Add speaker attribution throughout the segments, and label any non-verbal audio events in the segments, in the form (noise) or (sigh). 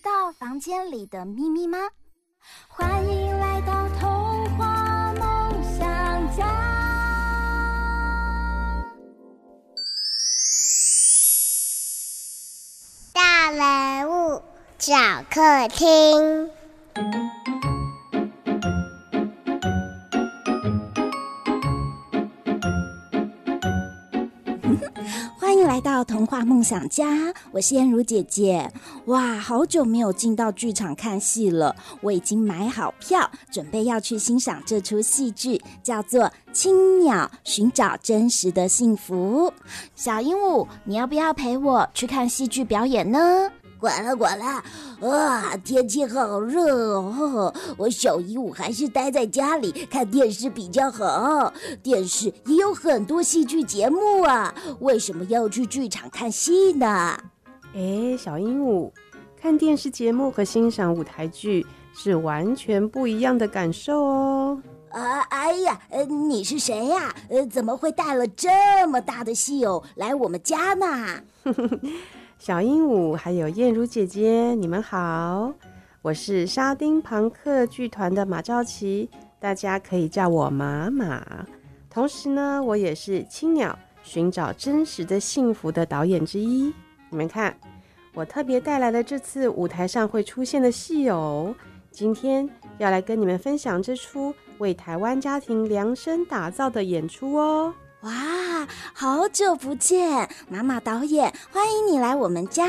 Speaker 1: 到房间里的秘密吗？欢迎来到童话梦想家。
Speaker 2: 大人物小客
Speaker 1: 厅。来到童话梦想家，我是燕如姐姐。哇，好久没有进到剧场看戏了，我已经买好票，准备要去欣赏这出戏剧，叫做《青鸟寻找真实的幸福》。小鹦鹉，你要不要陪我去看戏剧表演呢？
Speaker 3: 管了管了，啊，天气好热哦！我小鹦鹉还是待在家里看电视比较好。电视也有很多戏剧节目啊，为什么要去剧场看戏呢？
Speaker 4: 哎，小鹦鹉，看电视节目和欣赏舞台剧是完全不一样的感受哦。
Speaker 3: 啊，哎呀，呃，你是谁呀？呃，怎么会带了这么大的戏偶来我们家呢？(laughs)
Speaker 4: 小鹦鹉还有燕如姐姐，你们好，我是沙丁庞克剧团的马兆琪，大家可以叫我马马。同时呢，我也是《青鸟寻找真实的幸福》的导演之一。你们看，我特别带来了这次舞台上会出现的戏偶，今天要来跟你们分享这出为台湾家庭量身打造的演出哦。
Speaker 1: 哇，好久不见，马马导演，欢迎你来我们家。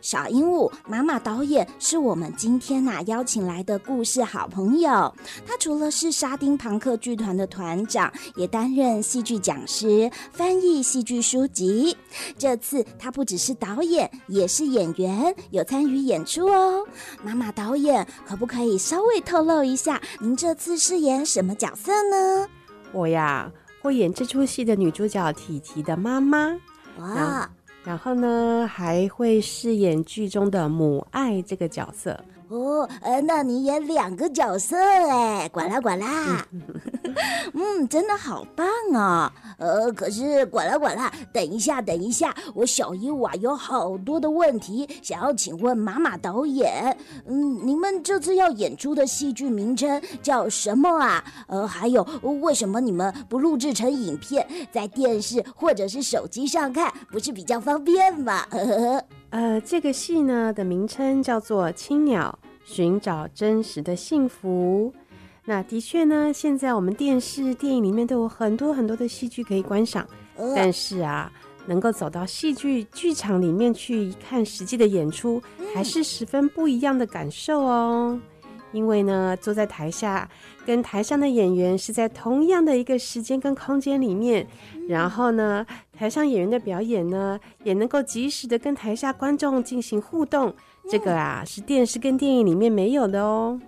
Speaker 1: 小鹦鹉，马马导演是我们今天呐、啊、邀请来的故事好朋友。他除了是沙丁庞克剧团的团长，也担任戏剧讲师，翻译戏剧书籍。这次他不只是导演，也是演员，有参与演出哦。马马导演，可不可以稍微透露一下，您这次饰演什么角色呢？
Speaker 4: 我呀。会演这出戏的女主角体提的妈妈，
Speaker 3: 哇！
Speaker 4: 然后呢，还会饰演剧中的母爱这个角色。
Speaker 3: 哦，呃，那你演两个角色哎，管啦管啦，
Speaker 1: 嗯，(laughs) (laughs) 嗯真的好棒啊！
Speaker 3: 呃，可是管了管了，等一下等一下，我小鹦鹉啊有好多的问题想要请问马马导演。嗯，你们这次要演出的戏剧名称叫什么啊？呃，还有为什么你们不录制成影片，在电视或者是手机上看，不是比较方便吗？
Speaker 4: 呃，这个戏呢的名称叫做《青鸟寻找真实的幸福》。那的确呢，现在我们电视、电影里面都有很多很多的戏剧可以观赏，但是啊，能够走到戏剧剧场里面去看实际的演出，还是十分不一样的感受哦。因为呢，坐在台下跟台上的演员是在同样的一个时间跟空间里面，然后呢，台上演员的表演呢，也能够及时的跟台下观众进行互动，这个啊是电视跟电影里面没有的哦。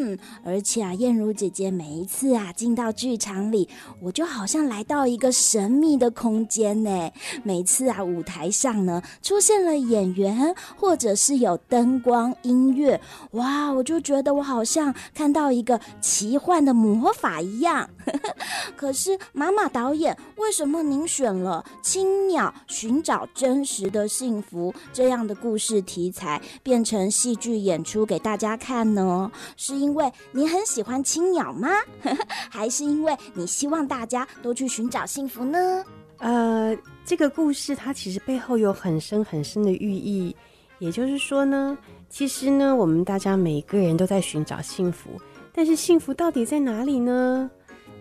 Speaker 1: 嗯，而且啊，燕如姐姐每一次啊进到剧场里，我就好像来到一个神秘的空间呢。每次啊，舞台上呢出现了演员，或者是有灯光、音乐，哇，我就觉得我好像看到一个奇幻的魔法一样。(laughs) 可是马马导演，为什么您选了《青鸟寻找真实的幸福》这样的故事题材，变成戏剧演出给大家看呢？是因因为你很喜欢青鸟吗？(laughs) 还是因为你希望大家都去寻找幸福呢？
Speaker 4: 呃，这个故事它其实背后有很深很深的寓意，也就是说呢，其实呢，我们大家每个人都在寻找幸福，但是幸福到底在哪里呢？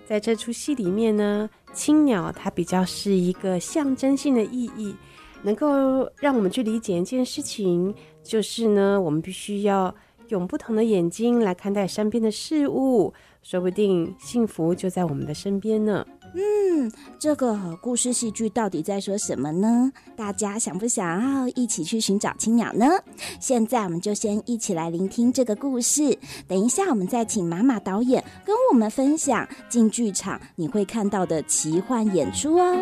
Speaker 4: 在这出戏里面呢，青鸟它比较是一个象征性的意义，能够让我们去理解一件事情，就是呢，我们必须要。用不同的眼睛来看待身边的事物，说不定幸福就在我们的身边呢。
Speaker 5: 嗯，这个故事戏剧到底在说什么呢？大家想不想要一起去寻找青鸟呢？现在我们就先一起来聆听这个故事。等一下，我们再请马马导演跟我们分享进剧场你会看到的奇幻演出哦。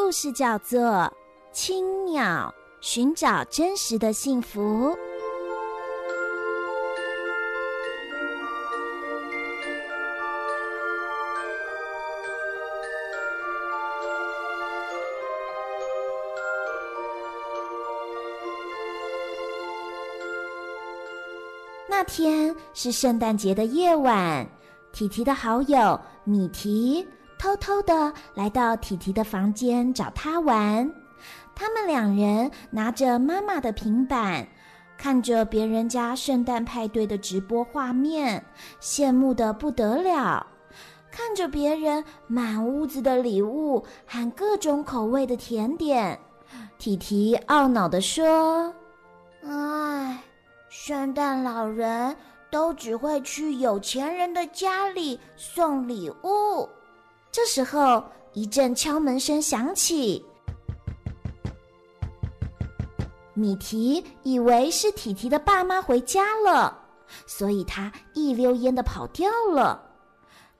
Speaker 5: 故事叫做《青鸟寻找真实的幸福》。那天是圣诞节的夜晚，提提的好友米提。偷偷的来到提提的房间找他玩，他们两人拿着妈妈的平板，看着别人家圣诞派对的直播画面，羡慕得不得了。看着别人满屋子的礼物和各种口味的甜点，提提懊恼地说：“唉，圣诞老人都只会去有钱人的家里送礼物。”这时候，一阵敲门声响起。米提以为是提提的爸妈回家了，所以他一溜烟的跑掉了。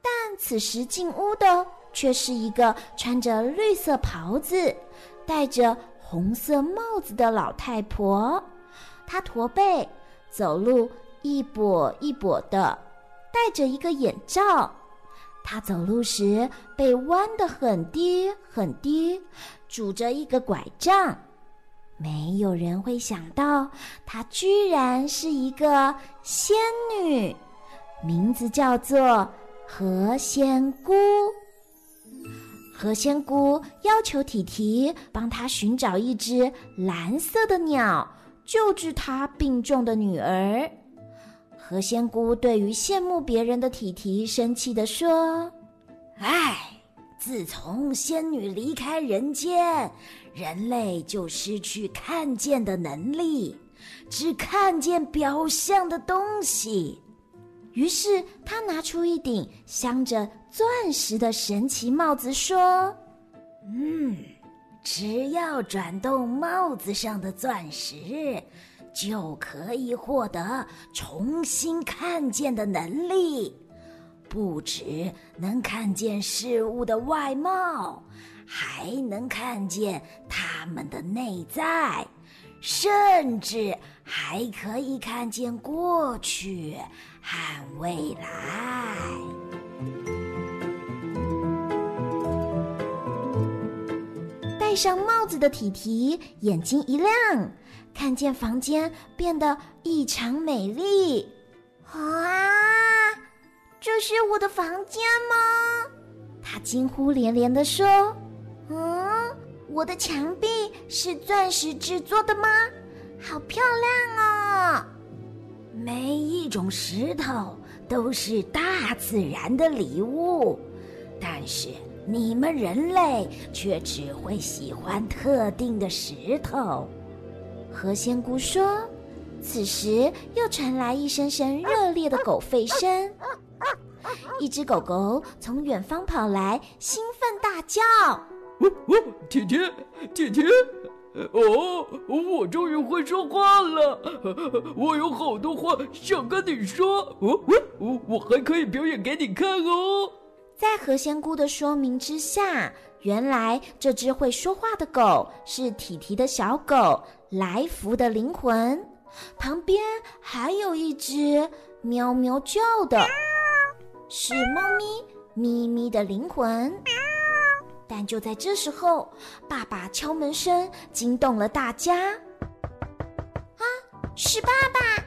Speaker 5: 但此时进屋的却是一个穿着绿色袍子、戴着红色帽子的老太婆。她驼背，走路一跛一跛的，戴着一个眼罩。他走路时被弯得很低很低，拄着一个拐杖。没有人会想到，她居然是一个仙女，名字叫做何仙姑。何仙姑要求提提帮她寻找一只蓝色的鸟，救治她病重的女儿。何仙姑对于羡慕别人的体提生气地说：“唉，自从仙女离开人间，人类就失去看见的能力，只看见表象的东西。”于是她拿出一顶镶着钻石的神奇帽子，说：“嗯，只要转动帽子上的钻石。”就可以获得重新看见的能力，不只能看见事物的外貌，还能看见它们的内在，甚至还可以看见过去和未来。戴上帽子的提提眼睛一亮。看见房间变得异常美丽，啊！这是我的房间吗？他惊呼连连地说：“嗯，我的墙壁是钻石制作的吗？好漂亮哦！每一种石头都是大自然的礼物，但是你们人类却只会喜欢特定的石头。”何仙姑说：“此时又传来一声声热烈的狗吠声，(laughs) 一只狗狗从远方跑来，兴奋大叫：‘
Speaker 6: 哦哦，提提，提提！哦，我终于会说话了！我有好多话想跟你说。哦哦，我还可以表演给你看哦！’
Speaker 5: 在何仙姑的说明之下，原来这只会说话的狗是提提的小狗。”来福的灵魂，旁边还有一只喵喵叫的，是猫咪咪咪的灵魂。但就在这时候，爸爸敲门声惊动了大家。啊，是爸爸！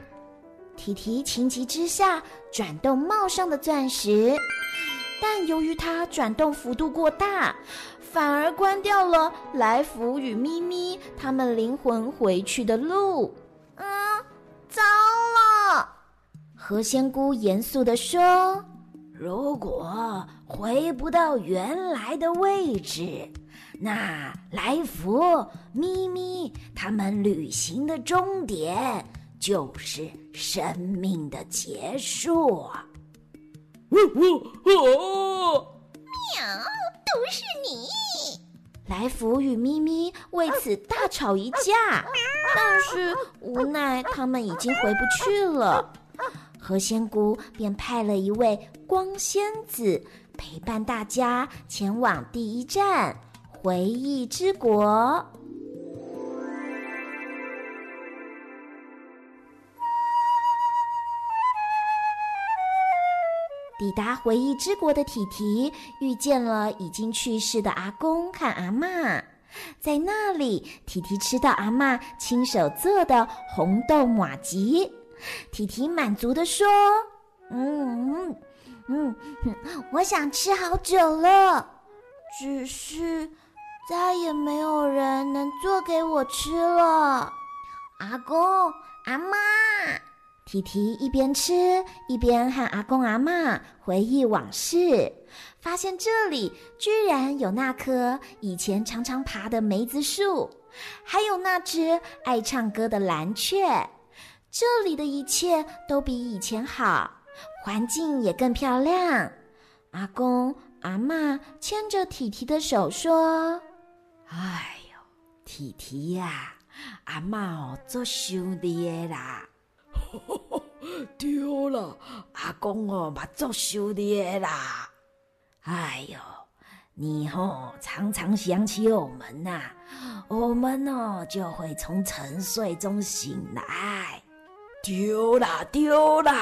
Speaker 5: 提提情急之下转动帽上的钻石，但由于它转动幅度过大，反而关掉了来福与咪咪他们灵魂回去的路。嗯，糟了！何仙姑严肃地说：“
Speaker 1: 如果回不到原来的位置，那来福、咪咪他们旅行的终点……”就是生命的结束啊！
Speaker 6: 呜呜！
Speaker 2: 喵，都是你！
Speaker 5: 来福与咪咪为此大吵一架，但是无奈他们已经回不去了。何仙姑便派了一位光仙子陪伴大家前往第一站回忆之国。抵达回忆之国的提提遇见了已经去世的阿公和阿嬷，在那里，提提吃到阿嬷亲手做的红豆麻糬。提提满足地说：“嗯嗯嗯，我想吃好久了，只是再也没有人能做给我吃了。”阿公、阿嬷。提提一边吃一边和阿公阿嬷回忆往事，发现这里居然有那棵以前常常爬的梅子树，还有那只爱唱歌的蓝雀。这里的一切都比以前好，环境也更漂亮。阿公阿嬷牵着提提的手说：“
Speaker 1: 哎呦，提提呀，阿嬷哦，做兄弟的啦。” (laughs)
Speaker 6: 丢了，阿公哦，把作修的啦。
Speaker 1: 哎呦，你哦常常想起我们呐、啊，我们哦就会从沉睡中醒来。
Speaker 6: 丢啦丢啦！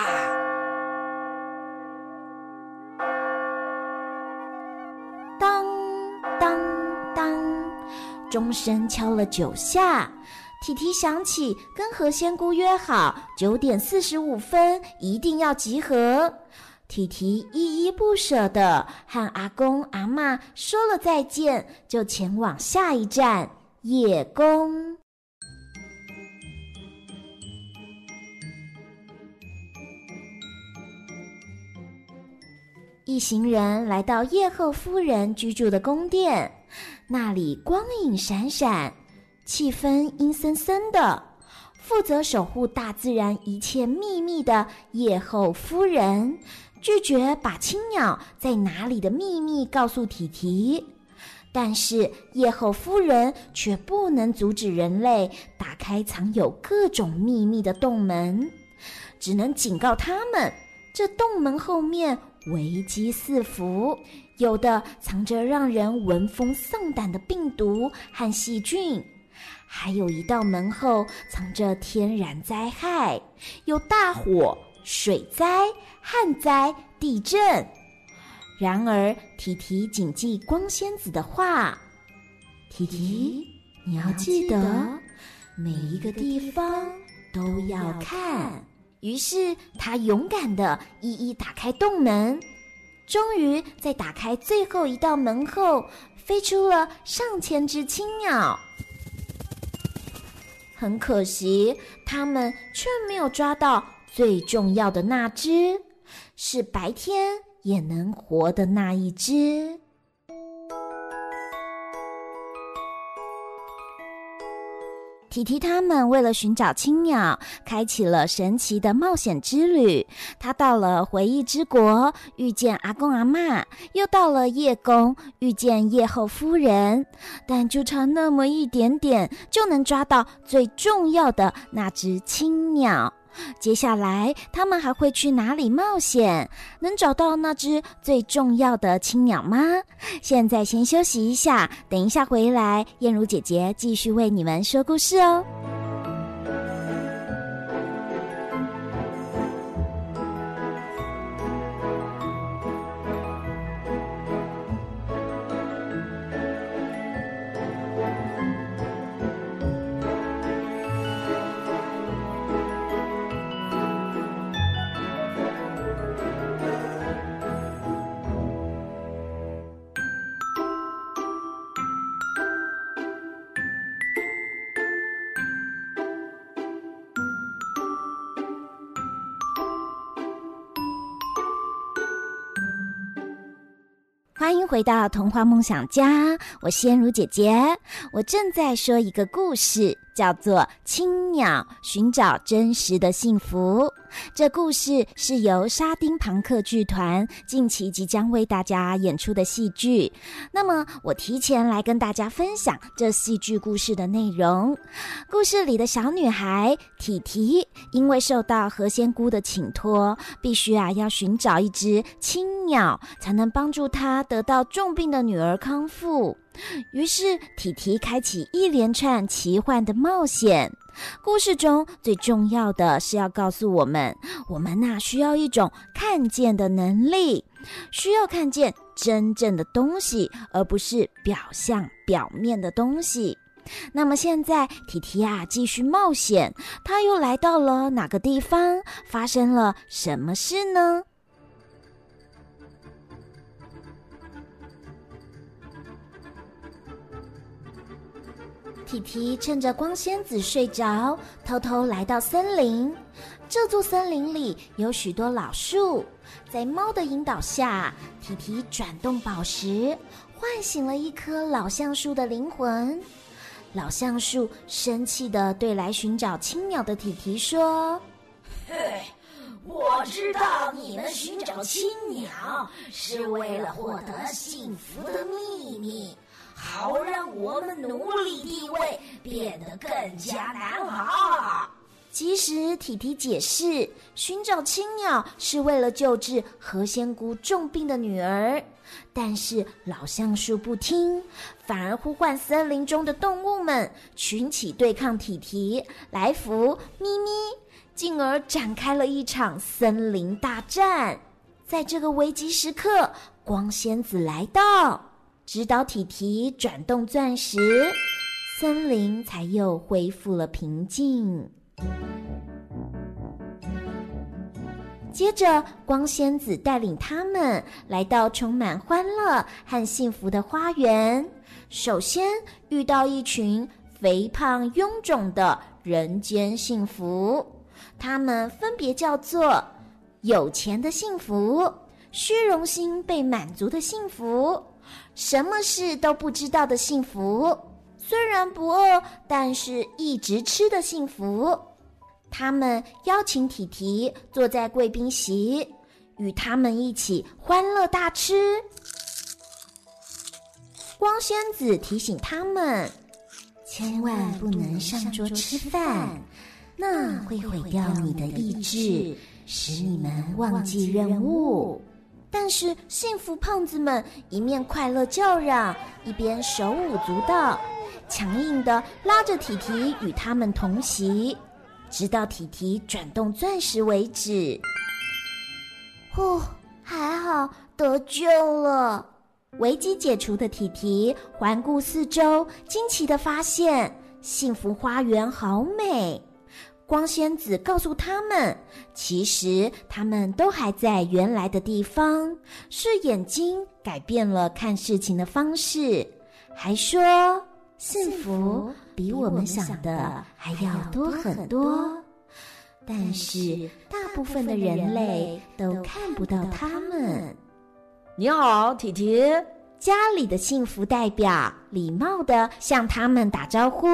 Speaker 5: 当当当，钟声敲了九下。提提想起跟何仙姑约好九点四十五分一定要集合，提提依依不舍的和阿公阿嬷说了再见，就前往下一站夜宫。一行人来到叶后夫人居住的宫殿，那里光影闪闪。气氛阴森森的，负责守护大自然一切秘密的叶后夫人拒绝把青鸟在哪里的秘密告诉提提，但是叶后夫人却不能阻止人类打开藏有各种秘密的洞门，只能警告他们：这洞门后面危机四伏，有的藏着让人闻风丧胆的病毒和细菌。还有一道门后藏着天然灾害，有大火、水灾、旱灾、地震。然而，提提谨记光仙子的话：“提提，你要记得，每一个地方都要看。”于是，他勇敢地一一打开洞门，终于在打开最后一道门后，飞出了上千只青鸟。很可惜，他们却没有抓到最重要的那只，是白天也能活的那一只。提提他们为了寻找青鸟，开启了神奇的冒险之旅。他到了回忆之国，遇见阿公阿嬷；又到了叶宫，遇见叶后夫人。但就差那么一点点，就能抓到最重要的那只青鸟。接下来他们还会去哪里冒险？能找到那只最重要的青鸟吗？现在先休息一下，等一下回来，燕如姐姐继续为你们说故事哦。欢迎回到童话梦想家，我是燕如姐姐。我正在说一个故事，叫做《青鸟寻找真实的幸福》。这故事是由沙丁庞克剧团近期即将为大家演出的戏剧。那么，我提前来跟大家分享这戏剧故事的内容。故事里的小女孩提提，因为受到何仙姑的请托，必须啊要寻找一只青鸟，才能帮助她得到重病的女儿康复。于是，提提开启一连串奇幻的冒险。故事中最重要的是要告诉我们，我们呐需要一种看见的能力，需要看见真正的东西，而不是表象表面的东西。那么现在，提提啊继续冒险，他又来到了哪个地方？发生了什么事呢？提提趁着光仙子睡着，偷偷来到森林。这座森林里有许多老树，在猫的引导下，提提转动宝石，唤醒了一棵老橡树的灵魂。老橡树生气地对来寻找青鸟的提提说：“
Speaker 1: 嘿，我知道你们寻找青鸟是为了获得幸福的秘密。”好让我们奴隶地位变得更加难熬。
Speaker 5: 即使提提解释，寻找青鸟是为了救治何仙姑重病的女儿，但是老橡树不听，反而呼唤森林中的动物们群起对抗提提，来福咪咪，进而展开了一场森林大战。在这个危急时刻，光仙子来到。指导体提转动钻石，森林才又恢复了平静。接着，光仙子带领他们来到充满欢乐和幸福的花园。首先遇到一群肥胖臃肿的人间幸福，他们分别叫做有钱的幸福、虚荣心被满足的幸福。什么事都不知道的幸福，虽然不饿，但是一直吃的幸福。他们邀请提提坐在贵宾席，与他们一起欢乐大吃。光仙子提醒他们，千万不能上桌吃饭，那会毁掉你的意志，使你们忘记任务。但是幸福胖子们一面快乐叫嚷，一边手舞足蹈，强硬的拉着提提与他们同席，直到提提转动钻石为止。呼，还好得救了！危机解除的提提环顾四周，惊奇的发现幸福花园好美。光仙子告诉他们，其实他们都还在原来的地方，是眼睛改变了看事情的方式，还说幸福比我们想的还要多很多。但是大部分的人类都看不到他们。
Speaker 1: 你好，提提。
Speaker 5: 家里的幸福代表礼貌地向他们打招呼，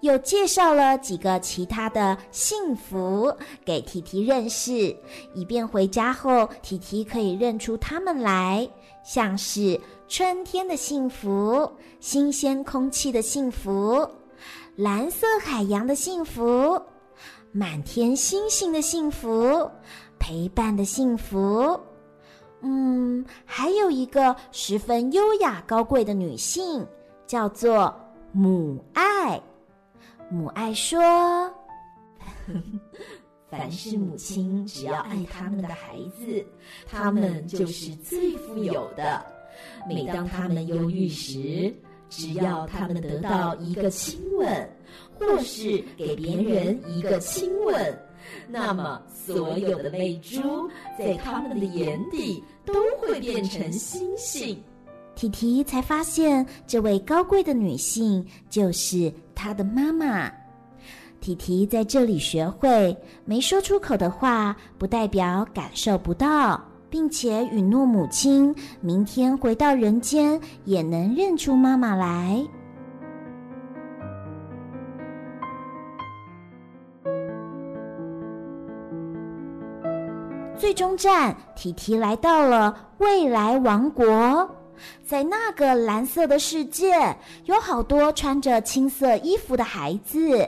Speaker 5: 又介绍了几个其他的幸福给提提认识，以便回家后提提可以认出他们来，像是春天的幸福、新鲜空气的幸福、蓝色海洋的幸福、满天星星的幸福、陪伴的幸福。嗯，还有一个十分优雅高贵的女性，叫做母爱。母爱说：(laughs) “
Speaker 7: 凡是母亲只要爱他们的孩子，他们就是最富有的。每当他们忧郁时，只要他们得到一个亲吻，或是给别人一个亲吻。”那么，所有的泪珠在他们的眼底都会变成星星。
Speaker 5: 提提才发现，这位高贵的女性就是她的妈妈。提提在这里学会，没说出口的话，不代表感受不到。并且允诺母亲明天回到人间也能认出妈妈来。最终站，提提来到了未来王国。在那个蓝色的世界，有好多穿着青色衣服的孩子，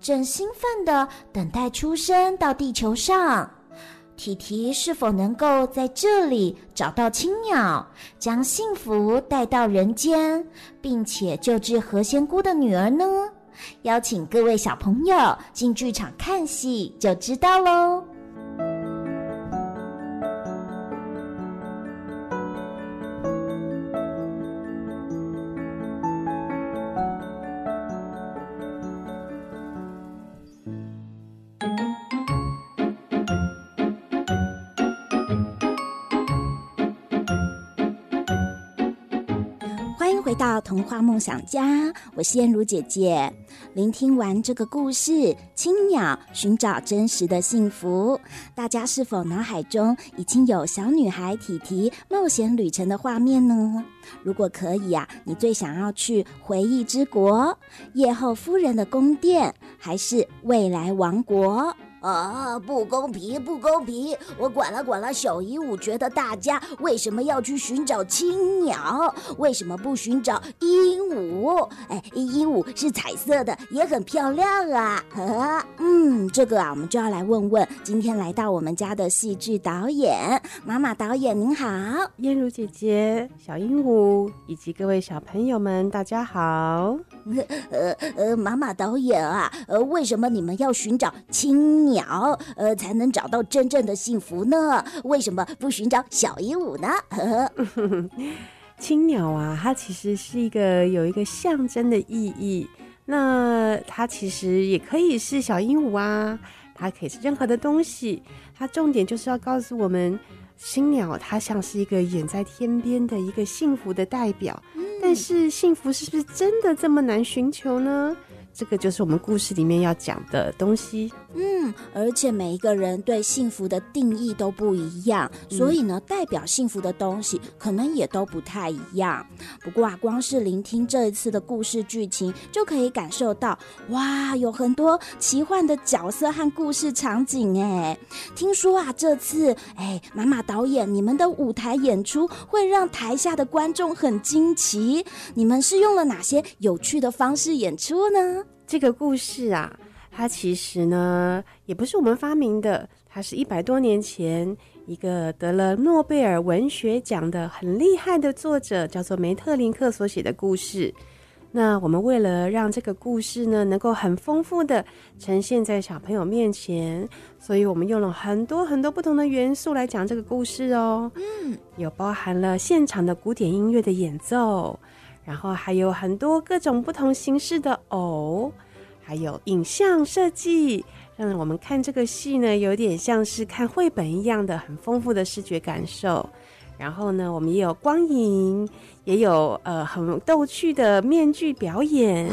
Speaker 5: 正兴奋地等待出生到地球上。提提是否能够在这里找到青鸟，将幸福带到人间，并且救治何仙姑的女儿呢？邀请各位小朋友进剧场看戏，就知道
Speaker 1: 喽。童话梦想家，我是燕如姐姐。聆听完这个故事《青鸟寻找真实的幸福》，大家是否脑海中已经有小女孩提提冒险旅程的画面呢？如果可以啊，你最想要去回忆之国、叶后夫人的宫殿，还是未来王国？啊，不公平，不公平！我管了管了，小鹦鹉觉得大家为什么要去寻找青鸟？为什么不寻找鹦鹉？哎，鹦鹉是彩色的，也很漂亮啊！啊，嗯，这个啊，我们就要来问问今天来到我们家的戏剧导演妈妈导演您好，
Speaker 4: 燕如姐姐、小鹦鹉以及各位小朋友们，大家好。
Speaker 1: 呃 (laughs) 呃，妈妈导演啊，呃，为什么你们要寻找青鸟，呃，才能找到真正的幸福呢？为什么不寻找小鹦鹉呢？(laughs)
Speaker 4: 青鸟啊，它其实是一个有一个象征的意义。那它其实也可以是小鹦鹉啊，它可以是任何的东西。它重点就是要告诉我们，青鸟它像是一个远在天边的一个幸福的代表。但是幸福是不是真的这么难寻求呢？这个就是我们故事里面要讲的东西。
Speaker 1: 嗯，而且每一个人对幸福的定义都不一样，所以呢，代表幸福的东西可能也都不太一样。不过啊，光是聆听这一次的故事剧情，就可以感受到，哇，有很多奇幻的角色和故事场景哎。听说啊，这次哎，妈妈导演，你们的舞台演出会让台下的观众很惊奇。你们是用了哪些有趣的方式演出呢？
Speaker 4: 这个故事啊，它其实呢也不是我们发明的，它是一百多年前一个得了诺贝尔文学奖的很厉害的作者，叫做梅特林克所写的故事。那我们为了让这个故事呢能够很丰富的呈现在小朋友面前，所以我们用了很多很多不同的元素来讲这个故事哦。嗯，有包含了现场的古典音乐的演奏。然后还有很多各种不同形式的偶，还有影像设计，让我们看这个戏呢，有点像是看绘本一样的很丰富的视觉感受。然后呢，我们也有光影，也有呃很逗趣的面具表演。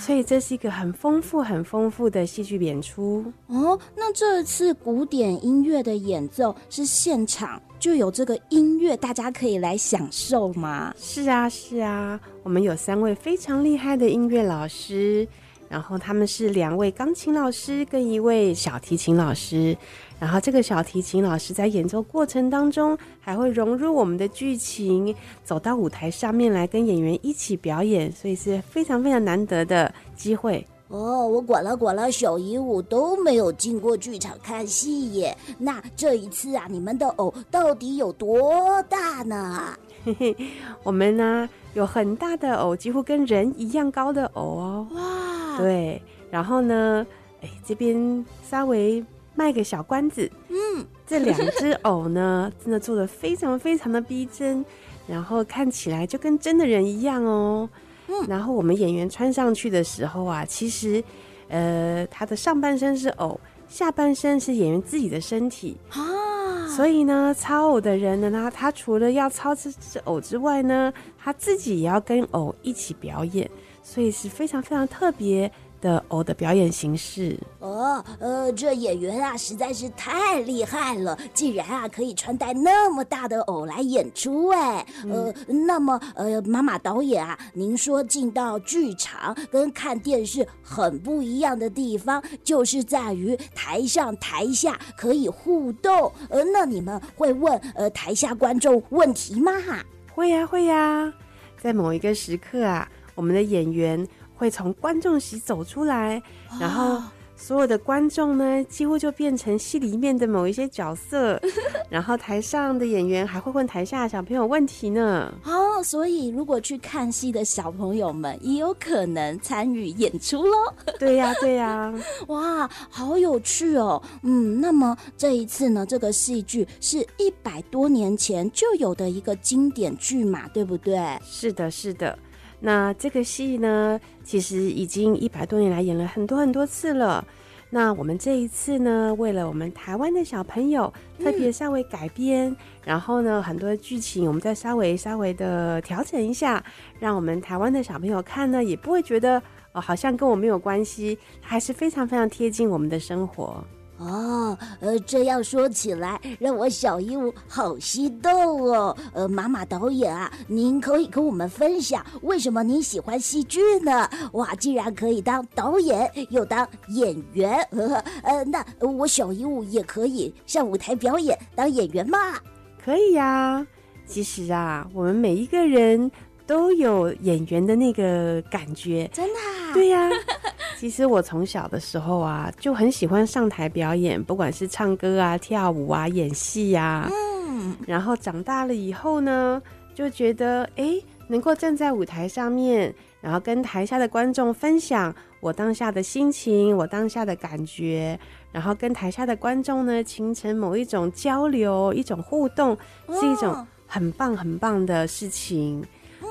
Speaker 4: 所以这是一个很丰富、很丰富的戏剧演出
Speaker 1: 哦。那这次古典音乐的演奏是现场就有这个音乐，大家可以来享受吗？
Speaker 4: 是啊，是啊，我们有三位非常厉害的音乐老师，然后他们是两位钢琴老师跟一位小提琴老师。然后这个小提琴老师在演奏过程当中，还会融入我们的剧情，走到舞台上面来跟演员一起表演，所以是非常非常难得的机会。
Speaker 1: 哦，我管了管了，小姨我都没有进过剧场看戏耶。那这一次啊，你们的偶到底有多大呢？
Speaker 4: 嘿嘿，我们呢有很大的偶，几乎跟人一样高的偶哦。哇，对，然后呢，哎，这边稍微。卖个小关子，嗯，这两只偶呢，(laughs) 真的做的非常非常的逼真，然后看起来就跟真的人一样哦。嗯，然后我们演员穿上去的时候啊，其实，呃，他的上半身是偶，下半身是演员自己的身体啊。所以呢，操偶的人呢，他他除了要操这只偶之外呢，他自己也要跟偶一起表演，所以是非常非常特别。的偶的表演形式。
Speaker 1: 哦，呃，这演员啊实在是太厉害了，竟然啊可以穿戴那么大的偶来演出哎。呃，那么呃，妈妈导演啊，您说进到剧场跟看电视很不一样的地方，就是在于台上台下可以互动。呃，那你们会问呃台下观众问题吗？
Speaker 4: 会呀，会呀，在某一个时刻啊，我们的演员会从观众席走出来，然后。所有的观众呢，几乎就变成戏里面的某一些角色，(laughs) 然后台上的演员还会问台下小朋友问题呢。
Speaker 1: 哦，所以如果去看戏的小朋友们也有可能参与演出喽。
Speaker 4: 对呀，(laughs) 对呀，
Speaker 1: 哇，好有趣哦。嗯，那么这一次呢，这个戏剧是一百多年前就有的一个经典剧嘛，对不对？
Speaker 4: 是的，是的。那这个戏呢，其实已经一百多年来演了很多很多次了。那我们这一次呢，为了我们台湾的小朋友，特别稍微改编，嗯、然后呢，很多剧情我们再稍微稍微的调整一下，让我们台湾的小朋友看呢，也不会觉得呃好像跟我没有关系，还是非常非常贴近我们的生活。
Speaker 1: 哦，呃，这样说起来，让我小鹦鹉好激动哦。呃，妈妈导演啊，您可以跟我们分享为什么您喜欢戏剧呢？哇，竟然可以当导演又当演员，呵呵，呃，那我小鹦鹉也可以上舞台表演当演员吗？
Speaker 4: 可以呀、其实啊，我们每一个人都有演员的那个感觉，
Speaker 1: 真的啊？
Speaker 4: 对呀、啊。其实我从小的时候啊，就很喜欢上台表演，不管是唱歌啊、跳舞啊、演戏呀。嗯。然后长大了以后呢，就觉得哎，能够站在舞台上面，然后跟台下的观众分享我当下的心情、我当下的感觉，然后跟台下的观众呢形成某一种交流、一种互动，是一种很棒很棒的事情。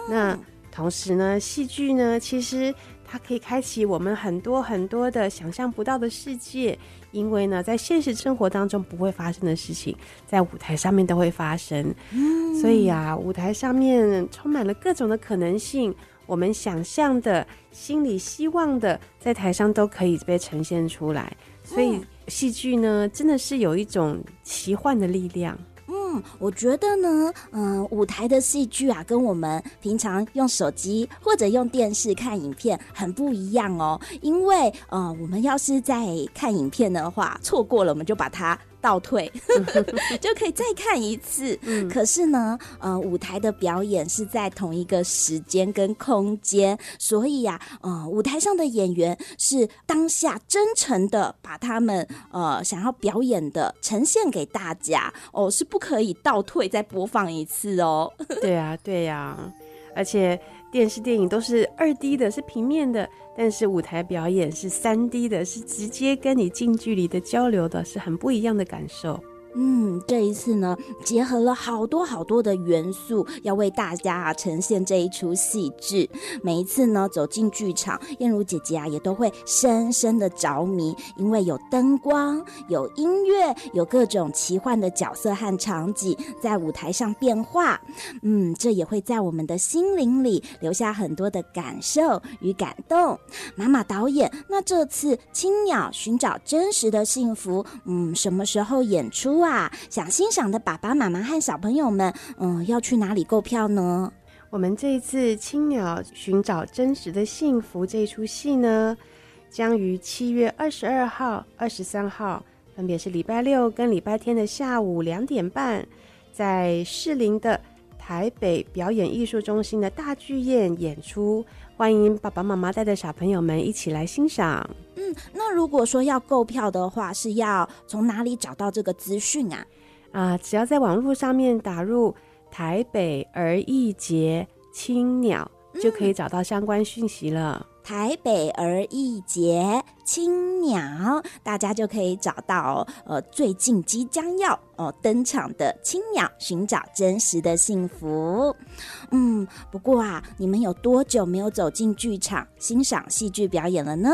Speaker 4: 那同时呢，戏剧呢，其实。它可以开启我们很多很多的想象不到的世界，因为呢，在现实生活当中不会发生的事情，在舞台上面都会发生。嗯，所以啊，舞台上面充满了各种的可能性，我们想象的、心里希望的，在台上都可以被呈现出来。所以，戏剧呢，真的是有一种奇幻的力量。
Speaker 1: 嗯，我觉得呢，嗯、舞台的戏剧啊，跟我们平常用手机或者用电视看影片很不一样哦。因为，呃，我们要是在看影片的话，错过了，我们就把它。倒退 (laughs) 就可以再看一次。嗯，可是呢，呃，舞台的表演是在同一个时间跟空间，所以呀，呃，舞台上的演员是当下真诚的把他们呃想要表演的呈现给大家哦，是不可以倒退再播放一次哦。
Speaker 4: 对呀，对呀，而且电视电影都是二 D 的，是平面的。但是舞台表演是三 D 的，是直接跟你近距离的交流的，是很不一样的感受。
Speaker 1: 嗯，这一次呢，结合了好多好多的元素，要为大家啊呈现这一出戏剧。每一次呢，走进剧场，燕如姐姐啊也都会深深的着迷，因为有灯光、有音乐、有各种奇幻的角色和场景在舞台上变化。嗯，这也会在我们的心灵里留下很多的感受与感动。妈妈导演，那这次《青鸟寻找真实的幸福》，嗯，什么时候演出？哇，想欣赏的爸爸妈妈和小朋友们，嗯，要去哪里购票呢？
Speaker 4: 我们这一次《青鸟寻找真实的幸福》这一出戏呢，将于七月二十二号、二十三号，分别是礼拜六跟礼拜天的下午两点半，在士林的台北表演艺术中心的大剧院演出。欢迎爸爸妈妈带着小朋友们一起来欣赏。
Speaker 1: 嗯，那如果说要购票的话，是要从哪里找到这个资讯啊？
Speaker 4: 啊，只要在网络上面打入“台北儿艺节青鸟”，就可以找到相关讯息了。
Speaker 1: 台北儿艺节青鸟，大家就可以找到呃最近即将要哦、呃、登场的青鸟，寻找真实的幸福。嗯，不过啊，你们有多久没有走进剧场欣赏戏剧表演了呢？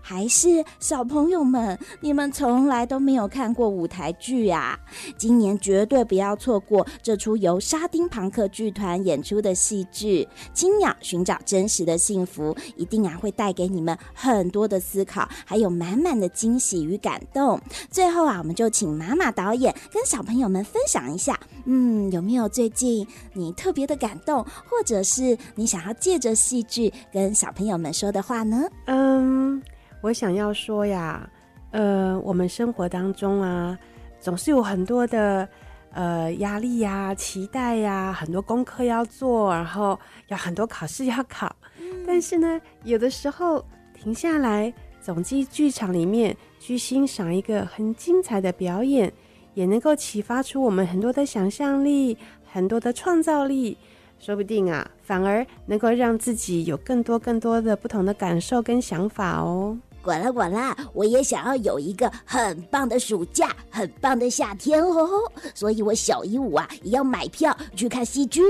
Speaker 1: 还是小朋友们，你们从来都没有看过舞台剧啊？今年绝对不要错过这出由沙丁庞克剧团演出的戏剧《青鸟寻找真实的幸福》，一定啊会带给你们很多的思考。还有满满的惊喜与感动。最后啊，我们就请马马导演跟小朋友们分享一下，嗯，有没有最近你特别的感动，或者是你想要借着戏剧跟小朋友们说的话呢？
Speaker 4: 嗯，我想要说呀，呃，我们生活当中啊，总是有很多的呃压力呀、期待呀，很多功课要做，然后有很多考试要考。嗯，但是呢，有的时候停下来。总计剧场里面去欣赏一个很精彩的表演，也能够启发出我们很多的想象力、很多的创造力，说不定啊，反而能够让自己有更多更多的不同的感受跟想法哦。
Speaker 1: 管啦管啦，我也想要有一个很棒的暑假，很棒的夏天哦。所以我小一五啊也要买票去看戏剧，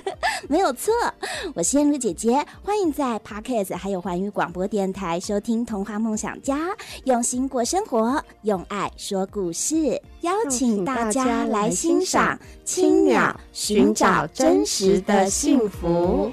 Speaker 1: (laughs) 没有错。我仙如姐姐，欢迎在 Podcast 还有环宇广播电台收听童话梦想家，用心过生活，用爱说故事，邀请大家来欣赏青鸟寻找真实的幸福。